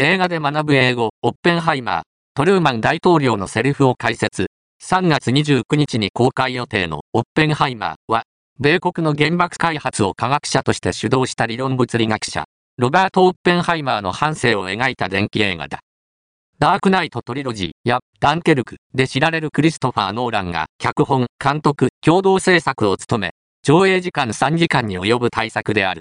映画で学ぶ英語、オッペンハイマー、トルーマン大統領のセリフを解説。3月29日に公開予定のオッペンハイマーは、米国の原爆開発を科学者として主導した理論物理学者、ロバート・オッペンハイマーの半生を描いた伝記映画だ。ダークナイトトリロジーやダンケルクで知られるクリストファー・ノーランが脚本、監督、共同制作を務め、上映時間3時間に及ぶ大作である。